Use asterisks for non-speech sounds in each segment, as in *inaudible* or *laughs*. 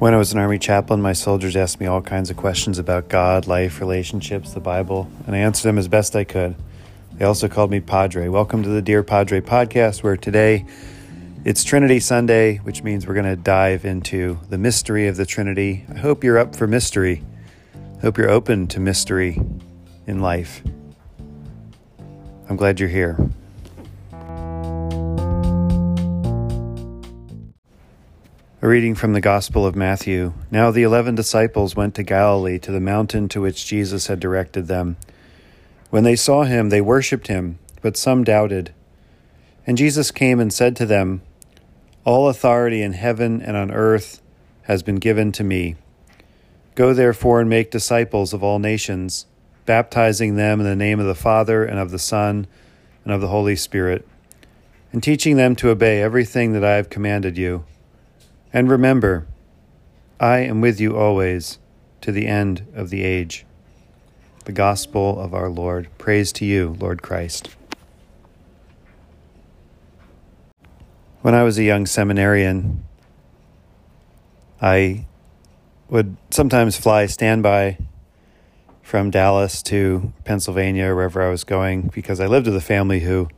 When I was an Army chaplain, my soldiers asked me all kinds of questions about God, life, relationships, the Bible, and I answered them as best I could. They also called me Padre. Welcome to the Dear Padre podcast, where today it's Trinity Sunday, which means we're going to dive into the mystery of the Trinity. I hope you're up for mystery. I hope you're open to mystery in life. I'm glad you're here. A reading from the Gospel of Matthew. Now the eleven disciples went to Galilee to the mountain to which Jesus had directed them. When they saw him, they worshipped him, but some doubted. And Jesus came and said to them, All authority in heaven and on earth has been given to me. Go therefore and make disciples of all nations, baptizing them in the name of the Father and of the Son and of the Holy Spirit, and teaching them to obey everything that I have commanded you. And remember, I am with you always to the end of the age. The Gospel of our Lord. Praise to you, Lord Christ. When I was a young seminarian, I would sometimes fly standby from Dallas to Pennsylvania, wherever I was going, because I lived with a family who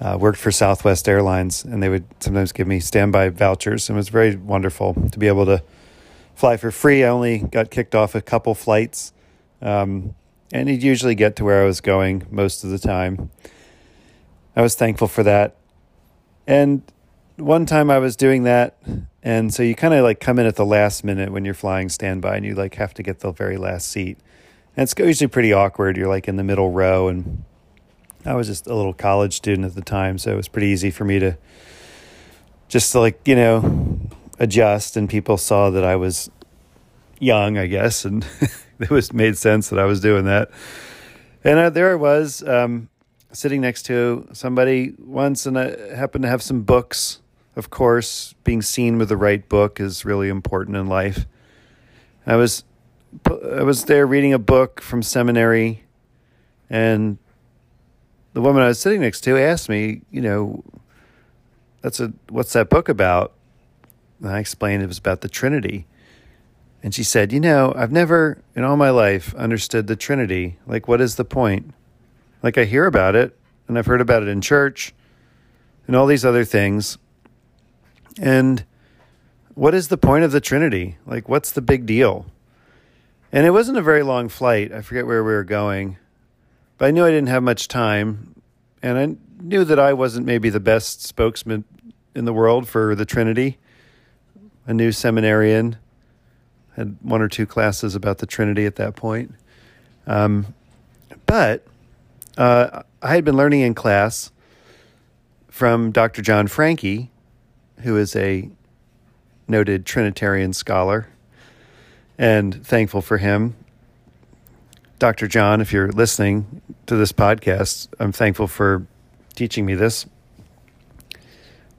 uh, worked for Southwest Airlines, and they would sometimes give me standby vouchers. And it was very wonderful to be able to fly for free. I only got kicked off a couple flights, um, and you'd usually get to where I was going most of the time. I was thankful for that. And one time I was doing that, and so you kind of like come in at the last minute when you're flying standby, and you like have to get the very last seat. And it's usually pretty awkward. You're like in the middle row, and I was just a little college student at the time, so it was pretty easy for me to just to like, you know, adjust and people saw that I was young, I guess, and *laughs* it was made sense that I was doing that. And uh, there I was um, sitting next to somebody once, and I happened to have some books. Of course, being seen with the right book is really important in life. I was I was there reading a book from seminary, and the woman I was sitting next to asked me, you know, that's a what's that book about? And I explained it was about the Trinity. And she said, You know, I've never in all my life understood the Trinity. Like, what is the point? Like, I hear about it and I've heard about it in church and all these other things. And what is the point of the Trinity? Like, what's the big deal? And it wasn't a very long flight. I forget where we were going. But I knew I didn't have much time, and I knew that I wasn't maybe the best spokesman in the world for the Trinity. A new seminarian, had one or two classes about the Trinity at that point. Um, but uh, I had been learning in class from Dr. John Franke, who is a noted Trinitarian scholar, and thankful for him. Dr. John, if you're listening to this podcast, I'm thankful for teaching me this.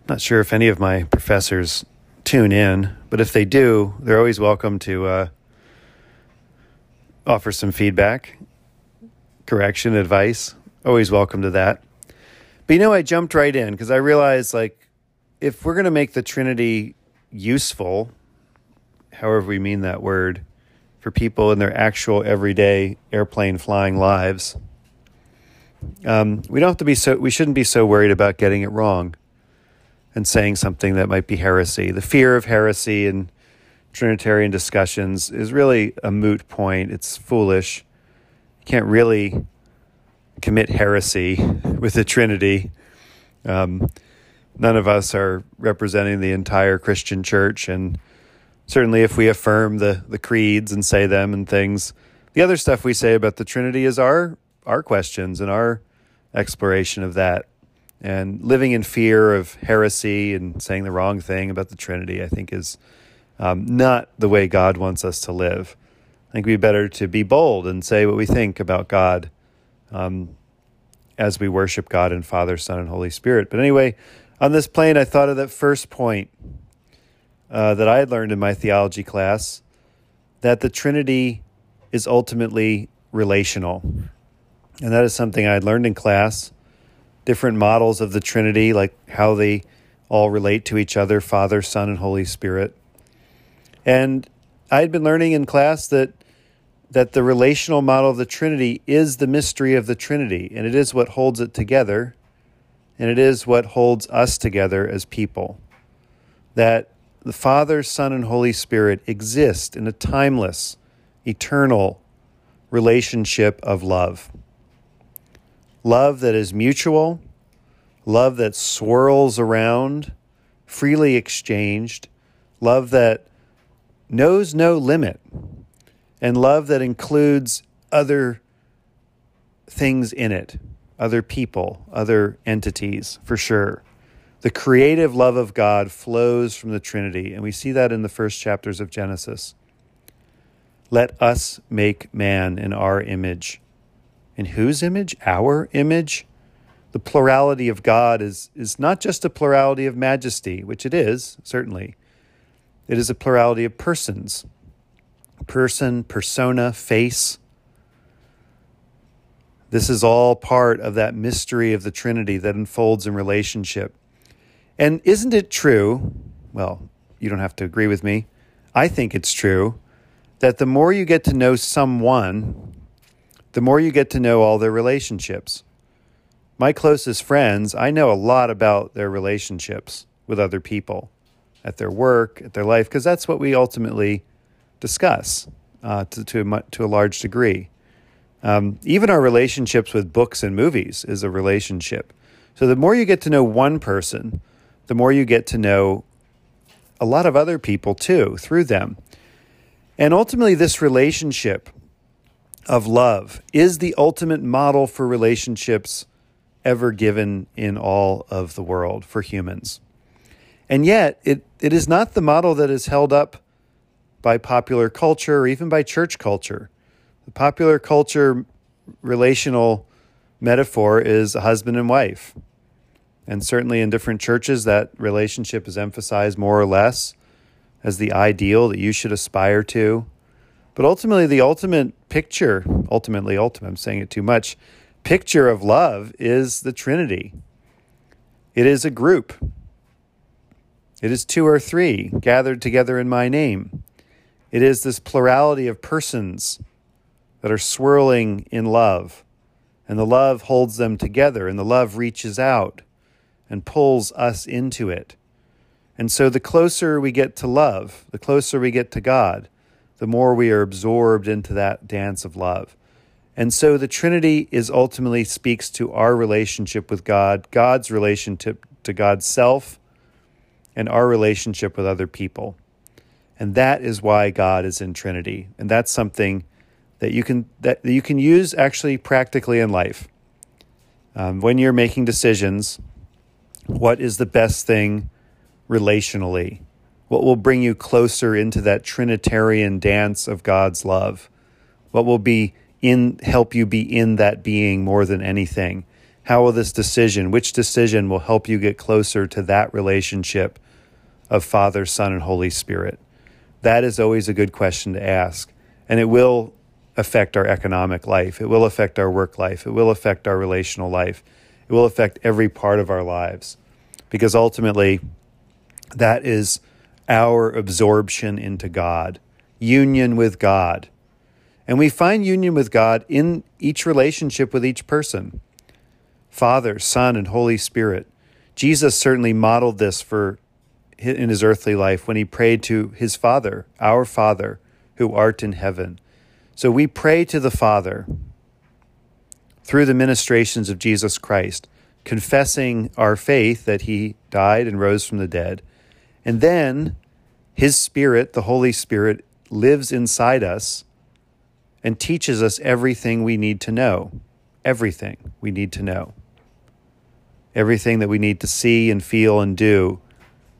Not sure if any of my professors tune in, but if they do, they're always welcome to uh, offer some feedback, correction, advice. Always welcome to that. But you know, I jumped right in because I realized like if we're going to make the Trinity useful, however we mean that word, for people in their actual everyday airplane flying lives. Um, we don't have to be so. We shouldn't be so worried about getting it wrong and saying something that might be heresy. The fear of heresy in Trinitarian discussions is really a moot point. It's foolish. You can't really commit heresy *laughs* with the Trinity. Um, none of us are representing the entire Christian church, and certainly if we affirm the the creeds and say them and things, the other stuff we say about the Trinity is our our questions and our exploration of that. And living in fear of heresy and saying the wrong thing about the Trinity, I think, is um, not the way God wants us to live. I think it'd be better to be bold and say what we think about God um, as we worship God and Father, Son, and Holy Spirit. But anyway, on this plane, I thought of that first point uh, that I had learned in my theology class that the Trinity is ultimately relational. And that is something I had learned in class. Different models of the Trinity, like how they all relate to each other Father, Son, and Holy Spirit. And I had been learning in class that that the relational model of the Trinity is the mystery of the Trinity, and it is what holds it together, and it is what holds us together as people. That the Father, Son, and Holy Spirit exist in a timeless, eternal relationship of love. Love that is mutual, love that swirls around, freely exchanged, love that knows no limit, and love that includes other things in it, other people, other entities, for sure. The creative love of God flows from the Trinity, and we see that in the first chapters of Genesis. Let us make man in our image. In whose image? Our image? The plurality of God is, is not just a plurality of majesty, which it is, certainly. It is a plurality of persons person, persona, face. This is all part of that mystery of the Trinity that unfolds in relationship. And isn't it true? Well, you don't have to agree with me. I think it's true that the more you get to know someone, the more you get to know all their relationships. My closest friends, I know a lot about their relationships with other people at their work, at their life, because that's what we ultimately discuss uh, to, to, a, to a large degree. Um, even our relationships with books and movies is a relationship. So the more you get to know one person, the more you get to know a lot of other people too through them. And ultimately, this relationship of love is the ultimate model for relationships ever given in all of the world for humans. And yet, it, it is not the model that is held up by popular culture or even by church culture. The popular culture relational metaphor is a husband and wife. And certainly in different churches, that relationship is emphasized more or less as the ideal that you should aspire to. But ultimately, the ultimate picture, ultimately, ultimate, I'm saying it too much, picture of love is the Trinity. It is a group, it is two or three gathered together in my name. It is this plurality of persons that are swirling in love. And the love holds them together, and the love reaches out and pulls us into it. And so, the closer we get to love, the closer we get to God, the more we are absorbed into that dance of love. And so, the Trinity is ultimately speaks to our relationship with God, God's relationship to God's self, and our relationship with other people. And that is why God is in Trinity. And that's something that you can that you can use actually practically in life. Um, when you're making decisions, what is the best thing relationally? What will bring you closer into that Trinitarian dance of God's love? What will be in help you be in that being more than anything? How will this decision, which decision will help you get closer to that relationship of Father, Son, and Holy Spirit? That is always a good question to ask. And it will affect our economic life. It will affect our work life. It will affect our relational life. It will affect every part of our lives because ultimately that is our absorption into God, union with God. And we find union with God in each relationship with each person Father, Son, and Holy Spirit. Jesus certainly modeled this for in his earthly life when he prayed to his Father, our Father, who art in heaven. So we pray to the Father through the ministrations of Jesus Christ, confessing our faith that he died and rose from the dead. And then his Spirit, the Holy Spirit, lives inside us and teaches us everything we need to know. Everything we need to know. Everything that we need to see and feel and do.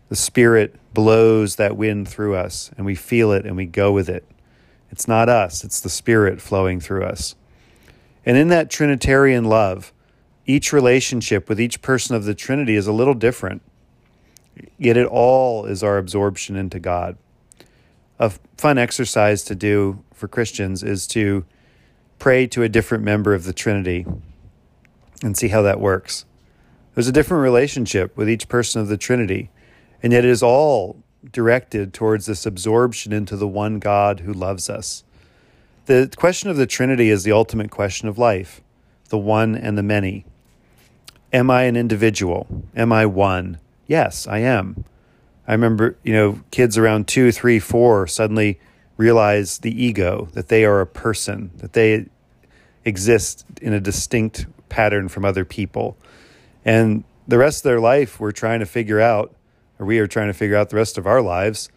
The Spirit blows that wind through us, and we feel it and we go with it. It's not us, it's the Spirit flowing through us. And in that Trinitarian love, each relationship with each person of the Trinity is a little different, yet it all is our absorption into God. A fun exercise to do for Christians is to pray to a different member of the Trinity and see how that works. There's a different relationship with each person of the Trinity, and yet it is all directed towards this absorption into the one God who loves us. The question of the Trinity is the ultimate question of life the one and the many. Am I an individual? Am I one? Yes, I am. I remember, you know, kids around two, three, four suddenly realize the ego, that they are a person, that they exist in a distinct pattern from other people. And the rest of their life, we're trying to figure out, or we are trying to figure out the rest of our lives,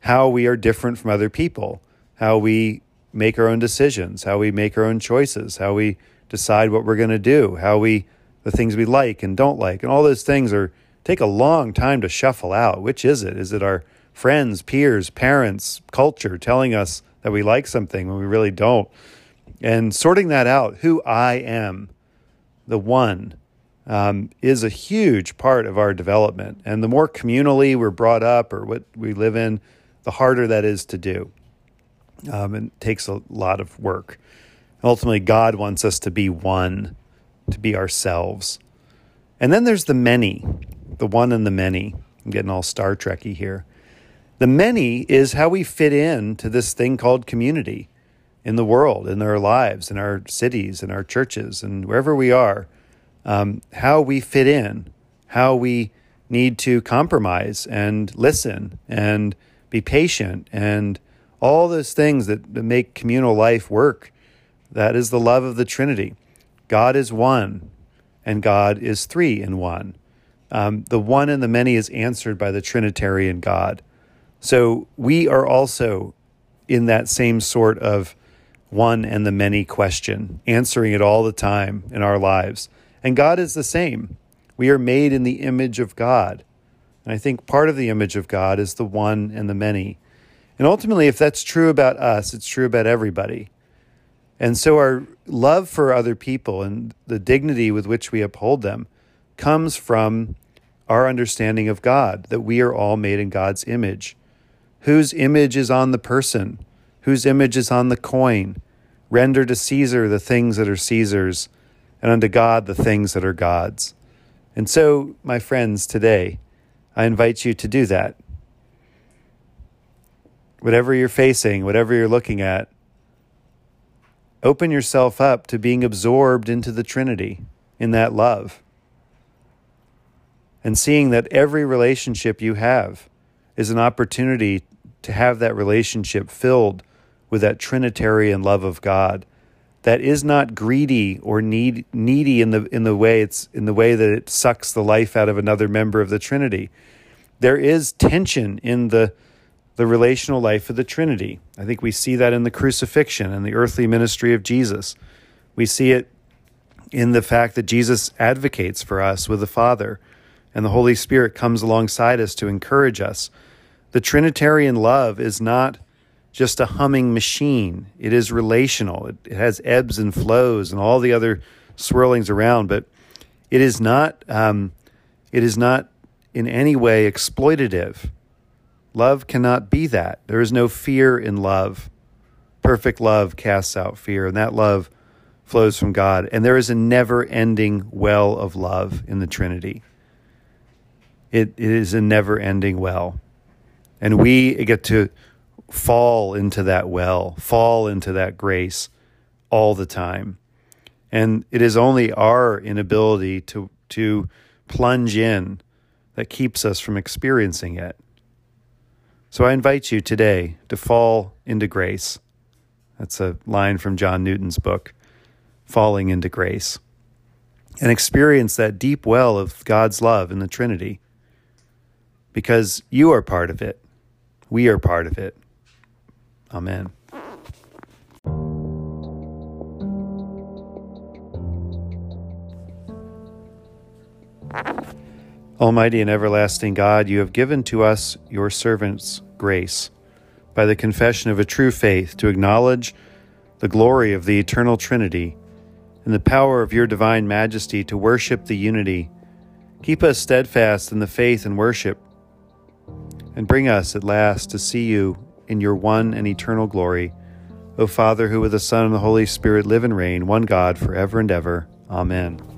how we are different from other people, how we make our own decisions, how we make our own choices, how we decide what we're going to do, how we, the things we like and don't like. And all those things are, take a long time to shuffle out. Which is it? Is it our friends, peers, parents, culture telling us that we like something when we really don't? And sorting that out, who I am, the one, um, is a huge part of our development. And the more communally we're brought up or what we live in, the harder that is to do. Um, it takes a lot of work. Ultimately, God wants us to be one, to be ourselves. And then there's the many, the one and the many. I'm getting all Star Trekky here. The many is how we fit in to this thing called community in the world, in our lives, in our cities, in our churches, and wherever we are um, how we fit in, how we need to compromise and listen and be patient and all those things that, make communal life work. That is the love of the Trinity. God is one and God is three in one. Um, the one and the many is answered by the Trinitarian God. So we are also in that same sort of one and the many question, answering it all the time in our lives. And God is the same. We are made in the image of God. And I think part of the image of God is the one and the many. And ultimately, if that's true about us, it's true about everybody. And so our love for other people and the dignity with which we uphold them comes from our understanding of God, that we are all made in God's image. Whose image is on the person? Whose image is on the coin? Render to Caesar the things that are Caesar's, and unto God the things that are God's. And so, my friends, today, I invite you to do that. Whatever you're facing, whatever you're looking at, open yourself up to being absorbed into the Trinity in that love. And seeing that every relationship you have is an opportunity to have that relationship filled with that Trinitarian love of God that is not greedy or need, needy in the in the way it's in the way that it sucks the life out of another member of the Trinity. There is tension in the the relational life of the Trinity. I think we see that in the crucifixion and the earthly ministry of Jesus. We see it in the fact that Jesus advocates for us with the Father, and the Holy Spirit comes alongside us to encourage us. The Trinitarian love is not just a humming machine. It is relational. It, it has ebbs and flows and all the other swirlings around, but it is not. Um, it is not in any way exploitative. Love cannot be that. There is no fear in love. Perfect love casts out fear, and that love flows from God. And there is a never ending well of love in the Trinity. It, it is a never ending well. And we get to fall into that well, fall into that grace all the time. And it is only our inability to, to plunge in that keeps us from experiencing it. So I invite you today to fall into grace. That's a line from John Newton's book, Falling into Grace, and experience that deep well of God's love in the Trinity because you are part of it. We are part of it. Amen. Almighty and everlasting God, you have given to us, your servants, grace by the confession of a true faith to acknowledge the glory of the eternal Trinity and the power of your divine majesty to worship the unity. Keep us steadfast in the faith and worship, and bring us at last to see you in your one and eternal glory. O Father, who with the Son and the Holy Spirit live and reign, one God, forever and ever. Amen.